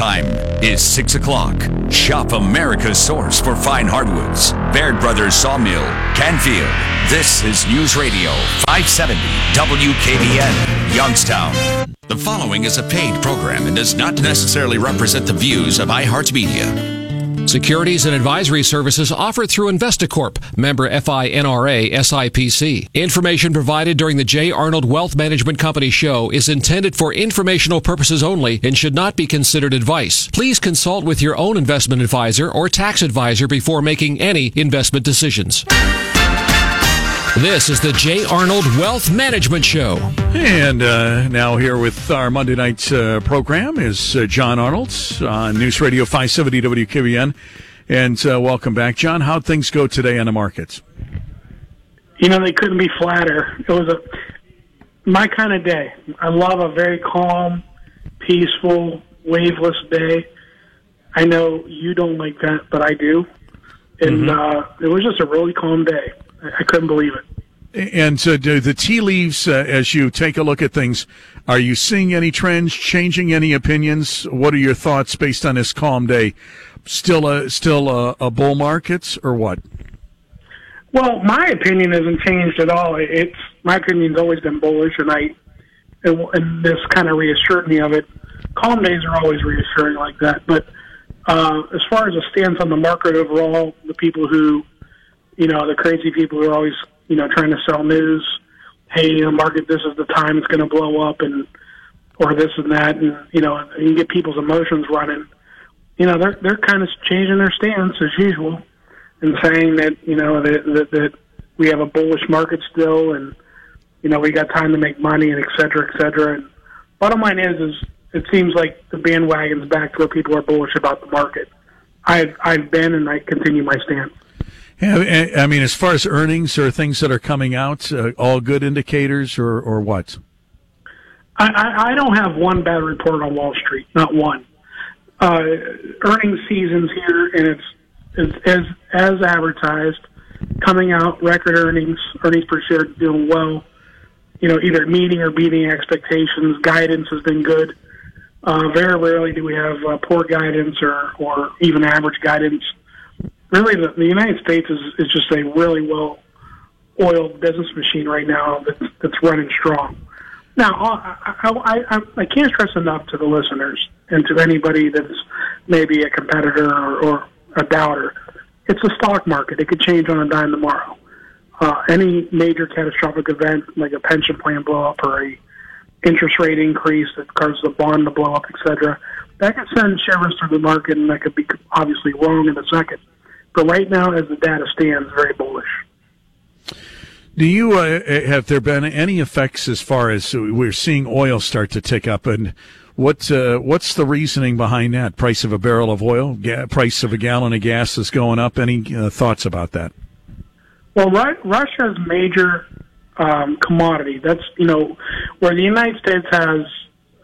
time is 6 o'clock. Shop America's source for fine hardwoods. Baird Brothers Sawmill, Canfield. This is News Radio 570 WKBN, Youngstown. The following is a paid program and does not necessarily represent the views of iHeartMedia. Securities and advisory services offered through Investacorp, member FINRA SIPC. Information provided during the J. Arnold Wealth Management Company show is intended for informational purposes only and should not be considered advice. Please consult with your own investment advisor or tax advisor before making any investment decisions. This is the J. Arnold Wealth Management Show. And uh, now here with our Monday night uh, program is uh, John Arnold on News Radio 570 WKBN. And uh, welcome back, John. How'd things go today on the markets? You know, they couldn't be flatter. It was a my kind of day. I love a very calm, peaceful, waveless day. I know you don't like that, but I do. And Mm-hmm. uh, it was just a really calm day. I, couldn't believe it. And do the tea leaves, uh, as you take a look at things, are you seeing any trends, changing any opinions? What are your thoughts based on this calm day? Still a still a, a bull market or what? Well, my opinion hasn't changed at all. It's my opinion's always been bullish, and I and, and this kind of reassured me of it. Calm days are always reassuring like that. But uh, as far as a stance on the market overall, the people who, you know, the crazy people who are always, you know, trying to sell news. Hey, the market, this is the time it's going to blow up, and or this and that, and you know, and you get people's emotions running. You know, they're they're kind of changing their stance as usual and saying that you know that, that that we have a bullish market still, and you know we got time to make money, and et cetera, et cetera. And bottom line is, is it seems like the bandwagon's back to where people are bullish about the market. I've I've been, and I continue my stance. Yeah, I mean, as far as earnings or things that are coming out, uh, all good indicators or or what? I, I, I don't have one bad report on Wall Street, not one. Uh, earnings season's here, and it's, it's as as advertised, coming out record earnings, earnings per share doing well. You know, either meeting or beating expectations. Guidance has been good. Uh, very rarely do we have uh, poor guidance or or even average guidance. Really, the, the United States is is just a really well oiled business machine right now that's that's running strong. Now, I, I, I, I can't stress enough to the listeners and to anybody that's maybe a competitor or, or a doubter. It's a stock market. It could change on a dime tomorrow. Uh, any major catastrophic event, like a pension plan blow up or a interest rate increase that causes a bond to blow up, etc., that could send shivers through the market, and that could be obviously wrong in a second. But right now, as the data stands, very bullish. Do you uh, have there been any effects as far as we're seeing oil start to tick up, and what uh, what's the reasoning behind that? Price of a barrel of oil, ga- price of a gallon of gas is going up. Any uh, thoughts about that? Well, Ru- Russia's major um, commodity. That's you know where the United States has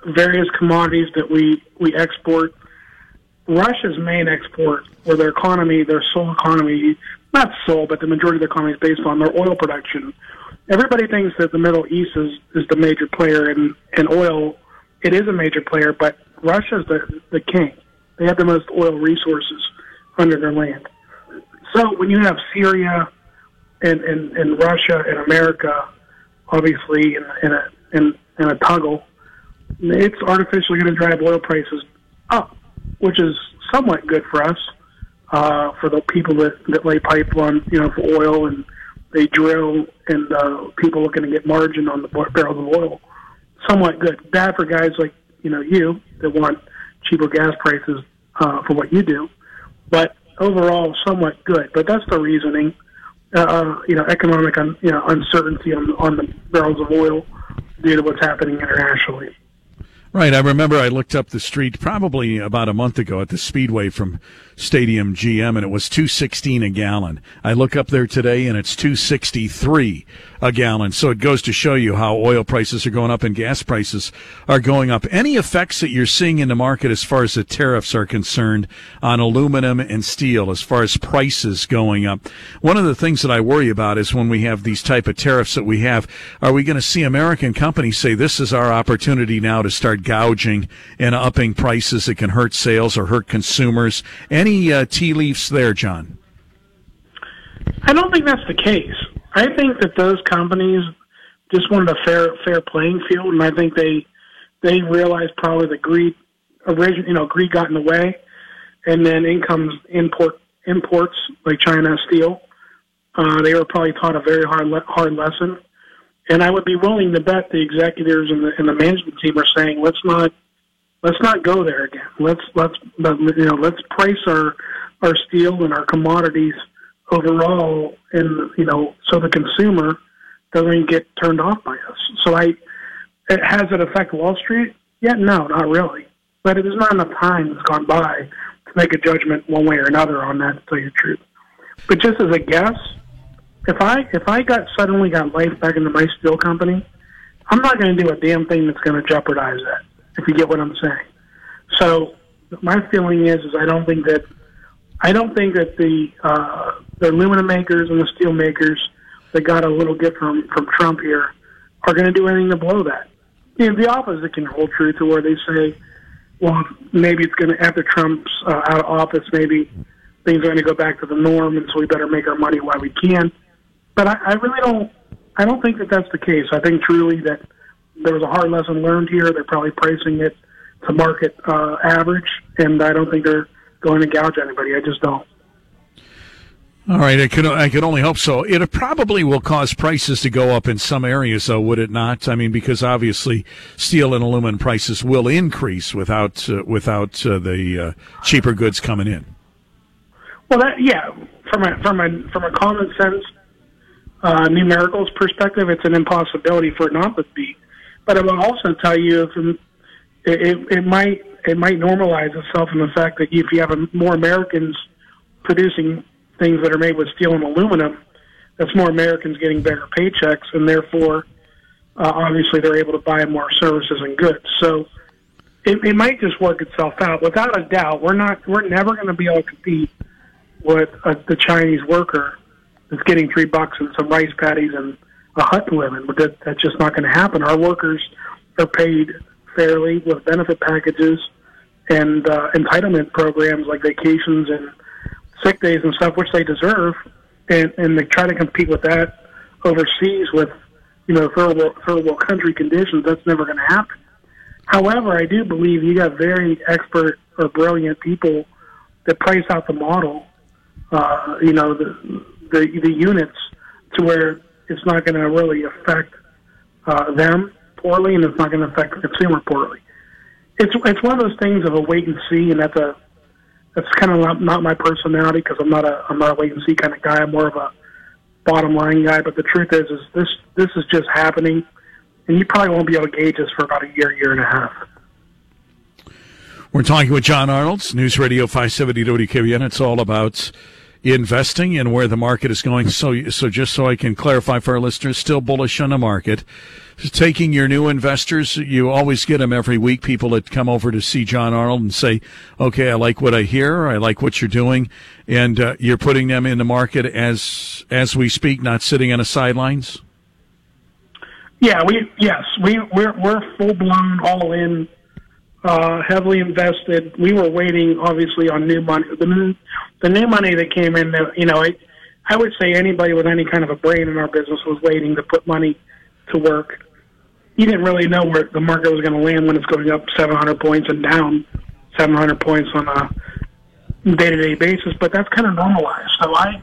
various commodities that we we export. Russia's main export, where their economy, their sole economy, not sole, but the majority of their economy is based on their oil production. Everybody thinks that the Middle East is, is the major player in, in oil. It is a major player, but Russia's the, the king. They have the most oil resources under their land. So when you have Syria and, and, and Russia and America, obviously in, in a in, in a toggle, it's artificially going to drive oil prices up, which is somewhat good for us, uh, for the people that, that lay pipe on, you know, for oil and they drill and uh, people looking to get margin on the bar- barrels of oil. Somewhat good. Bad for guys like, you know, you that want cheaper gas prices uh, for what you do. But overall, somewhat good. But that's the reasoning. Uh, you know, economic un, you know uncertainty on on the barrels of oil due to what's happening internationally. Right. I remember I looked up the street probably about a month ago at the Speedway from Stadium GM, and it was two sixteen a gallon. I look up there today, and it's two sixty three. Uh, a gallon. So it goes to show you how oil prices are going up and gas prices are going up. Any effects that you're seeing in the market as far as the tariffs are concerned on aluminum and steel, as far as prices going up? One of the things that I worry about is when we have these type of tariffs that we have, are we going to see American companies say this is our opportunity now to start gouging and upping prices that can hurt sales or hurt consumers? Any uh, tea leaves there, John? I don't think that's the case. I think that those companies just wanted a fair fair playing field, and I think they they realized probably that greed, origin, you know, greed got in the way, and then in comes import imports like China steel. Uh, they were probably taught a very hard le- hard lesson, and I would be willing to bet the executives and the and the management team are saying let's not let's not go there again. Let's let's you know let's price our our steel and our commodities overall, and you know, so the consumer doesn't get turned off by us. So I, it, has it affect Wall Street? Yeah, no, not really. But there's not enough time that's gone by to make a judgment one way or another on that. To tell you the truth, but just as a guess, if I if I got suddenly got life back into my steel company, I'm not going to do a damn thing that's going to jeopardize that. If you get what I'm saying. So my feeling is is I don't think that I don't think that the uh, the aluminum makers and the steel makers that got a little gift from from Trump here are going to do anything to blow that. You know, the opposite can hold true to where they say, well, maybe it's going to after Trump's uh, out of office, maybe things are going to go back to the norm, and so we better make our money while we can. But I, I really don't. I don't think that that's the case. I think truly that there was a hard lesson learned here. They're probably pricing it to market uh, average, and I don't think they're going to gouge anybody. I just don't. All right, I could I could only hope so. It probably will cause prices to go up in some areas, though, would it not? I mean, because obviously steel and aluminum prices will increase without uh, without uh, the uh, cheaper goods coming in. Well, that yeah, from a from a from a common sense uh, numericals perspective, it's an impossibility for it not to be. But I will also tell you, if it, it, it might it might normalize itself in the fact that if you have more Americans producing things that are made with steel and aluminum, that's more Americans getting bigger paychecks, and therefore, uh, obviously, they're able to buy more services and goods. So it, it might just work itself out. Without a doubt, we're not we're never going to be able to compete with the Chinese worker that's getting three bucks and some rice patties and a hut to live in. But that, that's just not going to happen. Our workers are paid fairly with benefit packages and uh, entitlement programs like vacations and sick days and stuff, which they deserve, and and they try to compete with that overseas with you know third world country conditions. That's never going to happen. However, I do believe you got very expert or brilliant people that price out the model, uh, you know, the, the the units to where it's not going to really affect uh, them poorly, and it's not going to affect the consumer poorly it's it's one of those things of a wait and see, and that's a that's kind of not, not my personality because I'm not a I'm not a wait and see kind of guy. I'm more of a bottom line guy. But the truth is, is this this is just happening, and you probably won't be able to gauge this for about a year, year and a half. We're talking with John Arnold's News Radio 570 WKBN. It's all about investing and where the market is going. So, so just so I can clarify for our listeners, still bullish on the market. Taking your new investors, you always get them every week. People that come over to see John Arnold and say, "Okay, I like what I hear. I like what you're doing," and uh, you're putting them in the market as as we speak, not sitting on the sidelines. Yeah, we yes we we're we're full blown all in uh, heavily invested. We were waiting, obviously, on new money. The new, the new money that came in, you know, I, I would say anybody with any kind of a brain in our business was waiting to put money to work. You didn't really know where the market was going to land when it's going up 700 points and down 700 points on a day-to-day basis, but that's kind of normalized. So I,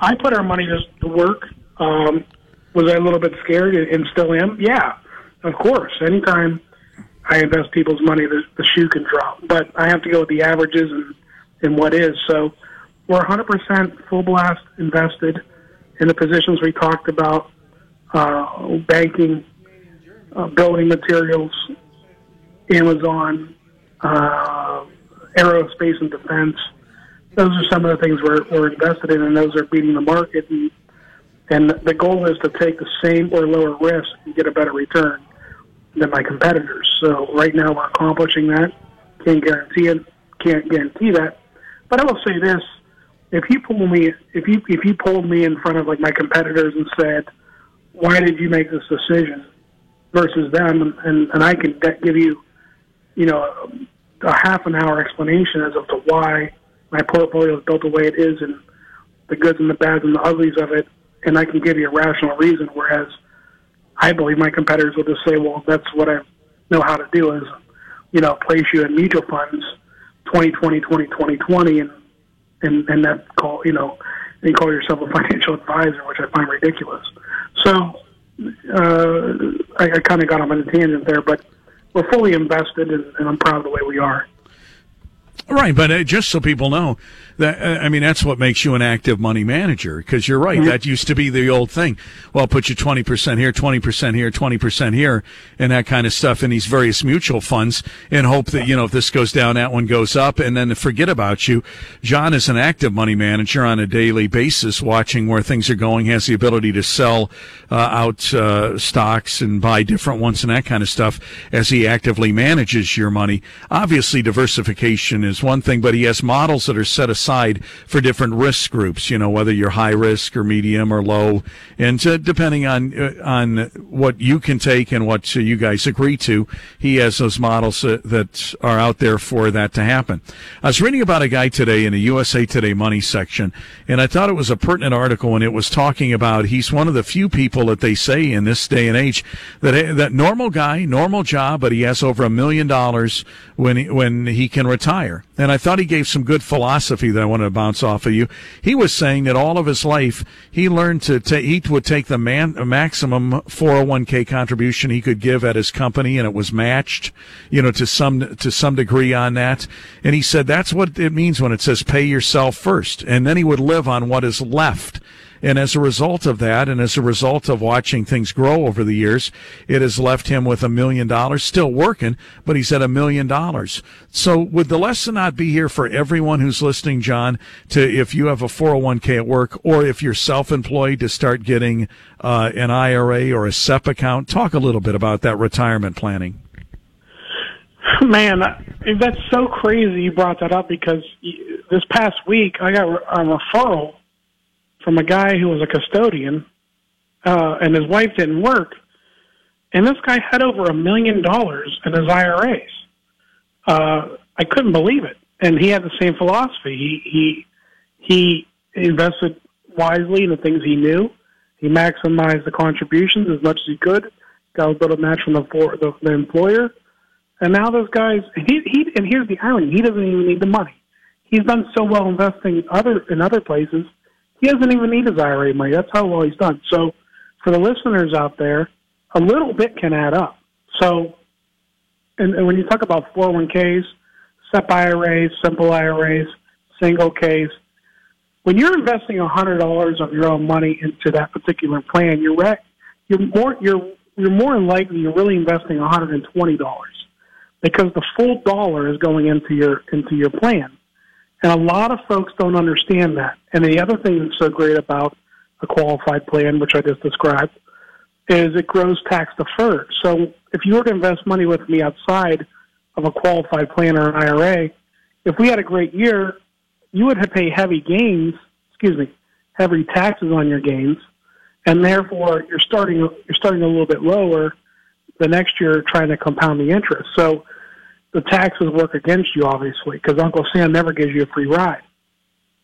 I put our money to, to work. Um, was I a little bit scared and still am? Yeah, of course. Anytime I invest people's money, the, the shoe can drop. But I have to go with the averages and, and what is. So we're 100% full blast invested in the positions we talked about, uh, banking, uh, building materials, Amazon, uh, aerospace and defense. Those are some of the things we're, we're invested in, and those are beating the market. And And the goal is to take the same or lower risk and get a better return than my competitors. So right now we're accomplishing that. Can't guarantee it. Can't guarantee that. But I will say this: if you pull me, if you if you pulled me in front of like my competitors and said, "Why did you make this decision?" versus them, and and I can give you, you know, a half an hour explanation as to why my portfolio is built the way it is and the goods and the bads and the uglies of it, and I can give you a rational reason. Whereas I believe my competitors will just say, "Well, that's what I know how to do is, you know, place you in mutual funds, 2020, 2020, 20, and and and that call, you know, and call yourself a financial advisor, which I find ridiculous." So uh, I, I kind of got off on a tangent there, but we're fully invested, and, and I'm proud of the way we are. Right, but uh, just so people know, that, uh, I mean, that's what makes you an active money manager because you're right. That used to be the old thing. Well, put you 20% here, 20% here, 20% here, and that kind of stuff in these various mutual funds and hope that, you know, if this goes down, that one goes up and then forget about you. John is an active money manager on a daily basis, watching where things are going, has the ability to sell uh, out uh, stocks and buy different ones and that kind of stuff as he actively manages your money. Obviously, diversification is one thing, but he has models that are set aside for different risk groups. You know, whether you're high risk or medium or low, and depending on uh, on what you can take and what uh, you guys agree to, he has those models uh, that are out there for that to happen. I was reading about a guy today in the USA Today Money section, and I thought it was a pertinent article, and it was talking about he's one of the few people that they say in this day and age that that normal guy, normal job, but he has over a million dollars when he, when he can retire. And I thought he gave some good philosophy that I wanted to bounce off of you. He was saying that all of his life he learned to take, he would take the man, maximum 401k contribution he could give at his company and it was matched, you know, to some, to some degree on that. And he said that's what it means when it says pay yourself first. And then he would live on what is left. And as a result of that, and as a result of watching things grow over the years, it has left him with a million dollars, still working, but he's at a million dollars. So would the lesson not be here for everyone who's listening, John, to if you have a 401k at work or if you're self-employed to start getting uh, an IRA or a SEP account? Talk a little bit about that retirement planning. Man, that's so crazy you brought that up because this past week I got on a referral from a guy who was a custodian, uh, and his wife didn't work, and this guy had over a million dollars in his IRAs. Uh, I couldn't believe it, and he had the same philosophy. He he he invested wisely in the things he knew. He maximized the contributions as much as he could. Got a little match from the, for, the, the employer, and now those guys. He he and here's the irony: he doesn't even need the money. He's done so well investing other in other places he doesn't even need his IRA money. That's how well he's done. So for the listeners out there, a little bit can add up. So, and, and when you talk about 401ks, SEP IRAs, simple IRAs, single Ks, when you're investing $100 of your own money into that particular plan, you're re- you're more you're you're more likely you're really investing $120 because the full dollar is going into your into your plan. And a lot of folks don't understand that. And the other thing that's so great about a qualified plan, which I just described, is it grows tax deferred. So if you were to invest money with me outside of a qualified plan or an IRA, if we had a great year, you would pay heavy gains, excuse me, heavy taxes on your gains, and therefore you're starting you're starting a little bit lower the next year trying to compound the interest. So the taxes work against you, obviously, because Uncle Sam never gives you a free ride.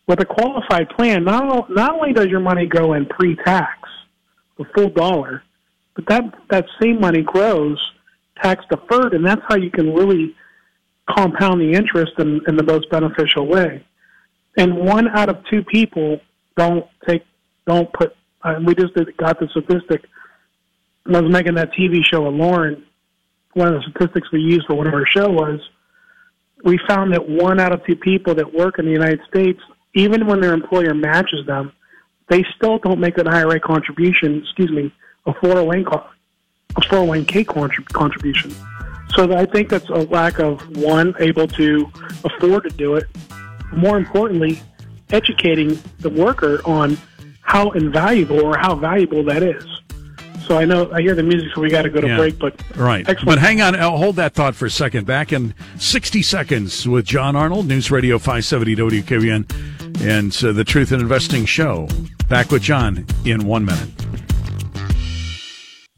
With a qualified plan, not, not only does your money go in pre-tax, the full dollar, but that, that same money grows tax deferred, and that's how you can really compound the interest in, in the most beneficial way. And one out of two people don't take, don't put, uh, we just got the statistic. I was making that TV show with Lauren one of the statistics we used for one of our show was we found that one out of two people that work in the United States, even when their employer matches them, they still don't make an IRA contribution, excuse me, a 401k, a 401k contribution. So I think that's a lack of one able to afford to do it. More importantly, educating the worker on how invaluable or how valuable that is. So I know I hear the music, so we got to go to Yeah. break. But Right. excellent. But hang on, uh, hold that thought for a second. Back in 60 seconds with John Arnold, News Radio 570 WKBN, and uh, the Truth in Investing Show. Back with John in one minute.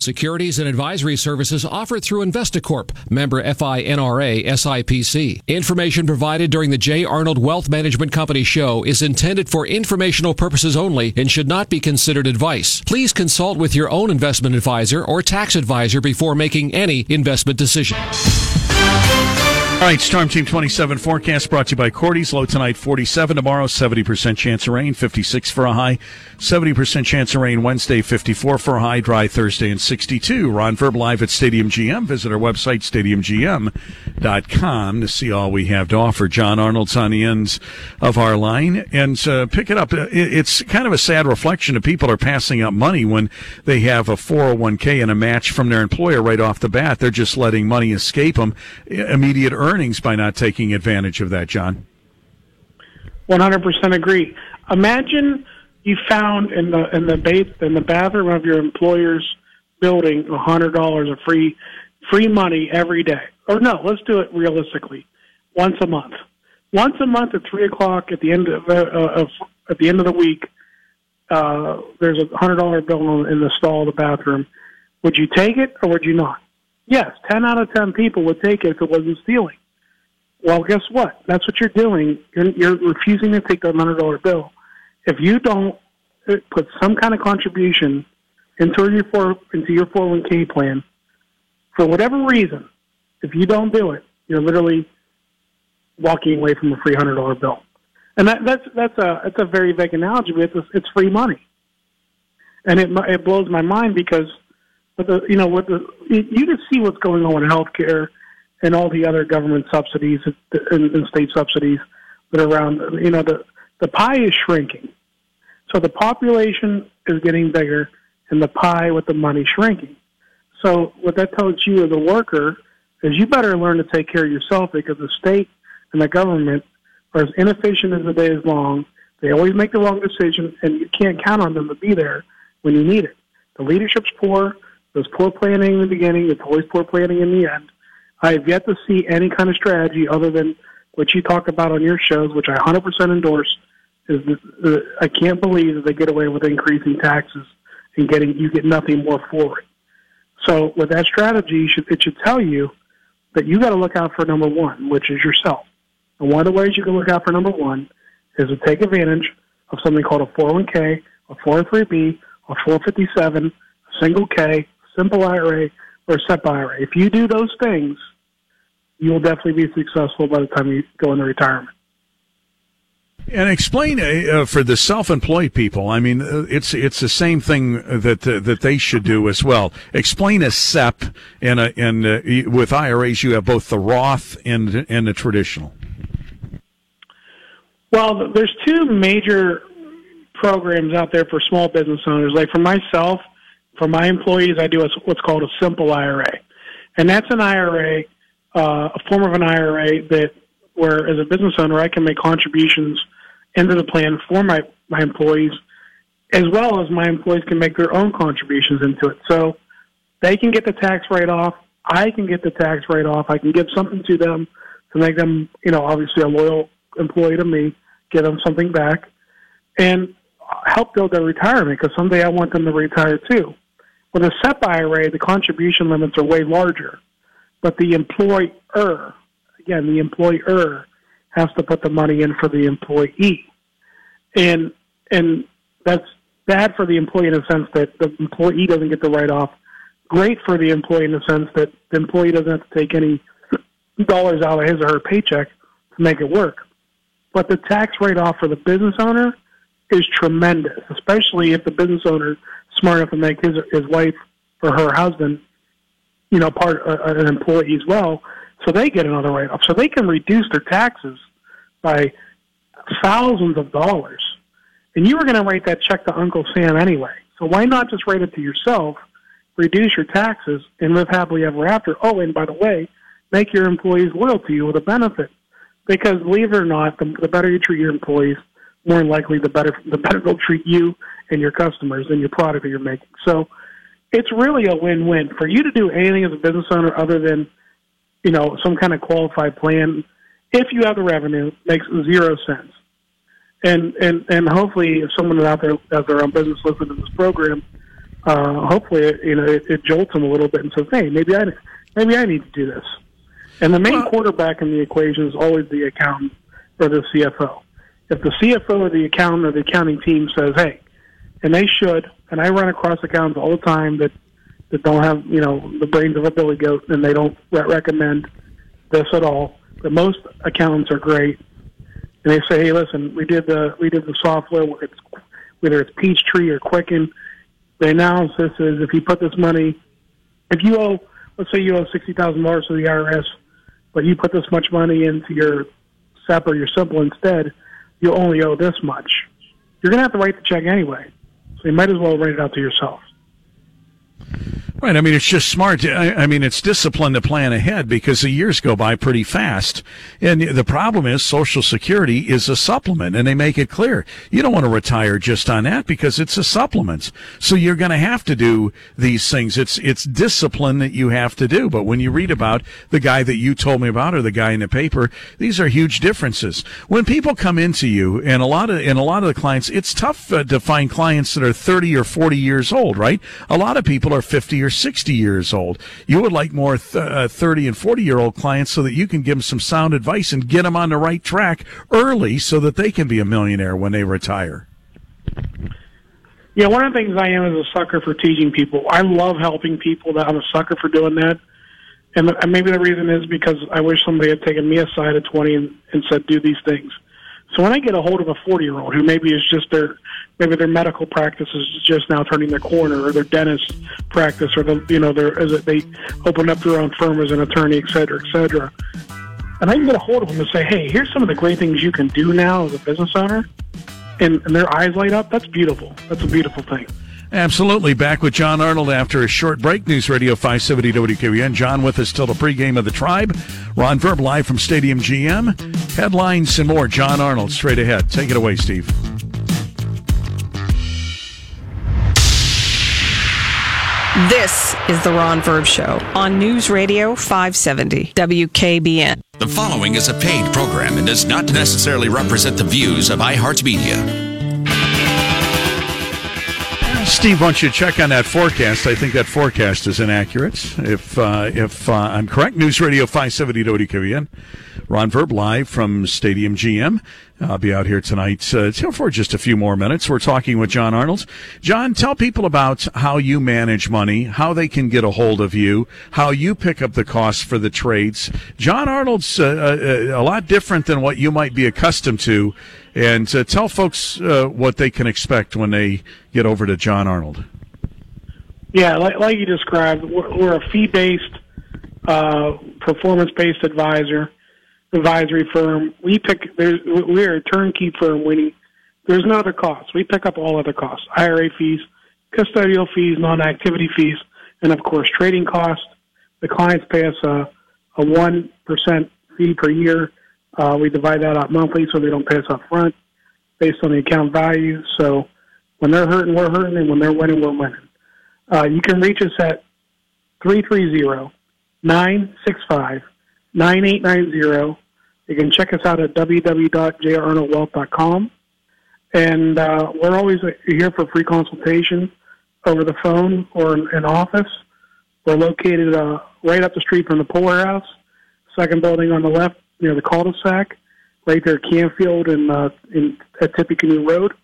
Securities and advisory services offered through Investacorp, member FINRA SIPC. Information provided during the J. Arnold Wealth Management Company show is intended for informational purposes only and should not be considered advice. Please consult with your own investment advisor or tax advisor before making any investment decision. All right, Storm Team 27 forecast brought to you by Cordy's. Low tonight 47, tomorrow 70% chance of rain, 56 for a high, 70% chance of rain Wednesday, 54 for a high, dry Thursday, and 62. Ron Verb live at Stadium GM. Visit our website, stadiumgm.com, to see all we have to offer. John Arnold's on the ends of our line, and uh, pick it up. Uh, It's kind of a sad reflection that people are passing up money when they have a 401k and a match from their employer right off the bat. They're just letting money escape them, immediate earnings by not taking advantage of that, John. 100% agree. Imagine you found in the in the ba- in the bathroom of your employer's building a hundred dollars of free free money every day. Or no, let's do it realistically, once a month. Once a month at three o'clock at the end of, uh, of at the end of the week, uh, there's a hundred dollar bill in the stall of the bathroom. Would you take it or would you not? Yes, ten out of ten people would take it if it wasn't stealing. Well, guess what? That's what you're doing. You're, you're refusing to take that hundred dollar bill. If you don't uh, put some kind of contribution into your four into your 401k plan, for whatever reason, if you don't do it, you're literally walking away from a free hundred dollar bill. And that, that's that's a that's a very vague analogy, but it's it's free money, and it it blows my mind because but the you know what the you can see what's going on in healthcare and all the other government subsidies and, and state subsidies that are around. You know, the the pie is shrinking, so the population is getting bigger, and the pie with the money shrinking. So what that tells you as a worker is you better learn to take care of yourself because the state and the government are as inefficient as the day is long. They always make the wrong decision, and you can't count on them to be there when you need it. The leadership's poor. There's poor planning in the beginning. It's always poor planning in the end. I have yet to see any kind of strategy other than what you talk about on your shows, which I 100% endorse. Is uh, I can't believe that they get away with increasing taxes and getting you get nothing more for it. So with that strategy, should, it should tell you that you got to look out for number one, which is yourself. And one of the ways you can look out for number one is to take advantage of something called a 401k, a 403b, a 457, a single K, simple IRA, or a SEP IRA. If you do those things, you will definitely be successful by the time you go into retirement. And explain uh, uh, for the self-employed people. I mean, uh, it's it's the same thing that uh, that they should do as well. Explain a SEP and a, and uh, with IRAs you have both the Roth and and the traditional. Well, there's two major programs out there for small business owners. Like for myself, for my employees, I do a, what's called a simple IRA, and that's an IRA, uh, a form of an IRA that where as a business owner I can make contributions into the plan for my my employees, as well as my employees can make their own contributions into it. So they can get the tax write off. I can get the tax write off. I can give something to them to make them, you know, obviously a loyal employee to me, give them something back, and help build their retirement because someday I want them to retire too. With a SEP IRA, the contribution limits are way larger, but the employer, again, the employer has to put the money in for the employee, and and that's bad for the employee in the sense that the employee doesn't get the write off. Great for the employee in the sense that the employee doesn't have to take any dollars out of his or her paycheck to make it work. But the tax write off for the business owner is tremendous, especially if the business owner is smart enough to make his his wife or her husband, you know, part uh, an employee as well, so they get another write off. So they can reduce their taxes by thousands of dollars. And you were going to write that check to Uncle Sam anyway. So why not just write it to yourself, reduce your taxes, and live happily ever after? Oh, and by the way, make your employees loyal to you with a benefit. Because believe it or not, the, the better you treat your employees, more likely the better the better they'll treat you and your customers and your product that you're making. So it's really a win-win for you to do anything as a business owner other than you know some kind of qualified plan. If you have the revenue, makes zero sense. And and and hopefully, if someone out there has their own business listening to this program, uh, hopefully, it, you know, it, it jolts them a little bit and says, "Hey, maybe I maybe I need to do this." And the main quarterback in the equation is always the accountant or the CFO. If the CFO or the accountant or the accounting team says, "Hey," and they should, and I run across accountants all the time that that don't have you know the brains of a billy goat, and they don't re- recommend this at all. But most accountants are great, and they say, "Hey, listen, we did the we did the software, it's, whether it's Peachtree or Quicken. The analysis is if you put this money, if you owe, let's say you owe sixty thousand dollars to the IRS, but you put this much money into your SEP or your simple instead, you only owe this much. You're going to have to write the check anyway, so you might as well write it out to yourself. Right. I mean, it's just smart. I, I, mean, it's discipline to plan ahead because the years go by pretty fast. And the problem is Social Security is a supplement and they make it clear. You don't want to retire just on that because it's a supplement. So you're going to have to do these things. It's, it's discipline that you have to do. But when you read about the guy that you told me about or the guy in the paper, these are huge differences. When people come into you and a lot of, and a lot of the clients, it's tough uh, to find clients that are 30 or 40 years old, right? A lot of people are 50 or 60 years old. You would like more th- uh, 30 and 40 year old clients so that you can give them some sound advice and get them on the right track early so that they can be a millionaire when they retire. Yeah, one of the things I am is a sucker for teaching people. I love helping people. That I'm a sucker for doing that. And maybe the reason is because I wish somebody had taken me aside at 20 and, and said, do these things. So when I get a hold of a 40 year old who maybe is just their maybe their medical practice is just now turning the corner, or their dentist practice, or the you know their as they open up their own firm as an attorney, et cetera, et cetera. And I can get a hold of them and say, hey, here's some of the great things you can do now as a business owner, and, and their eyes light up. That's beautiful. That's a beautiful thing. Absolutely. Back with John Arnold after a short break. News Radio 570 WKBN. John with us till the pregame of the tribe. Ron Verb live from Stadium GM. Headlines and more. John Arnold straight ahead. Take it away, Steve. This is the Ron Verb Show on News Radio 570 WKBN. The following is a paid program and does not necessarily represent the views of iHeartMedia. Steve wants you to check on that forecast. I think that forecast is inaccurate. If uh, if uh, I'm correct, News Radio 570 WKBN. Ron Verb live from Stadium GM. I'll be out here tonight uh, for just a few more minutes. We're talking with John Arnold. John, tell people about how you manage money, how they can get a hold of you, how you pick up the costs for the trades. John Arnold's uh, uh, a lot different than what you might be accustomed to. And uh, tell folks uh, what they can expect when they get over to John Arnold. Yeah, like, like you described, we're, we're a fee-based, uh, performance-based advisor advisory firm. We pick we're a turnkey firm. We there's no other costs. We pick up all other costs: IRA fees, custodial fees, non-activity fees, and of course trading costs. The clients pay us a a one percent fee per year. Uh, we divide that out monthly, so they don't pay us up front based on the account value. So when they're hurting, we're hurting, and when they're winning, we're winning. Uh, you can reach us at 330 965 9890. You can check us out at www.jarnoldwealth.com. And uh, we're always here for free consultation over the phone or in office. We're located uh, right up the street from the Polar House, second building on the left near the cul-de-sac, right there at Canfield and uh, in, at Tippecanoe Road.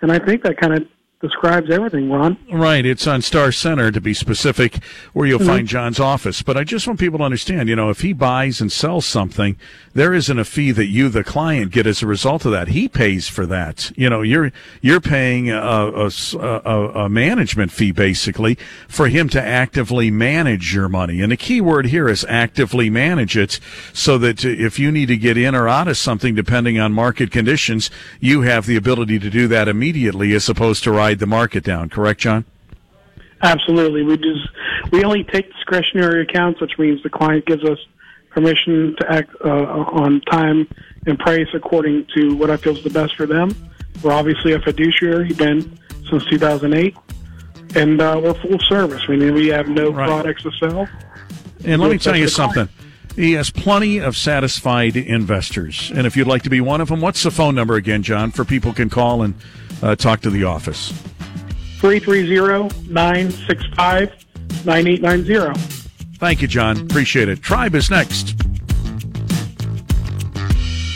And I think that kind of describes everything, Ron. Right. It's on Star Center, to be specific, where you'll mm-hmm. find John's office. But I just want people to understand, you know, if he buys and sells something, there isn't a fee that you, the client, get as a result of that. He pays for that. You know, you're, you're paying a, a, a, a management fee, basically, for him to actively manage your money. And the key word here is actively manage it so that if you need to get in or out of something, depending on market conditions, you have the ability to do that immediately as opposed to ride the market down. Correct, John? Absolutely. We just we only take discretionary accounts, which means the client gives us permission to act uh, on time and price according to what I feel is the best for them. We're obviously a fiduciary, been since 2008, and uh, we're full service. I mean, we have no Right. products to sell. And let me tell you the client. something. He has plenty of satisfied investors. And if you'd like to be one of them, what's the phone number again, John, for people can call and uh, talk to the office? 330-965-9890. Thank you, John. Appreciate it. Tribe is next.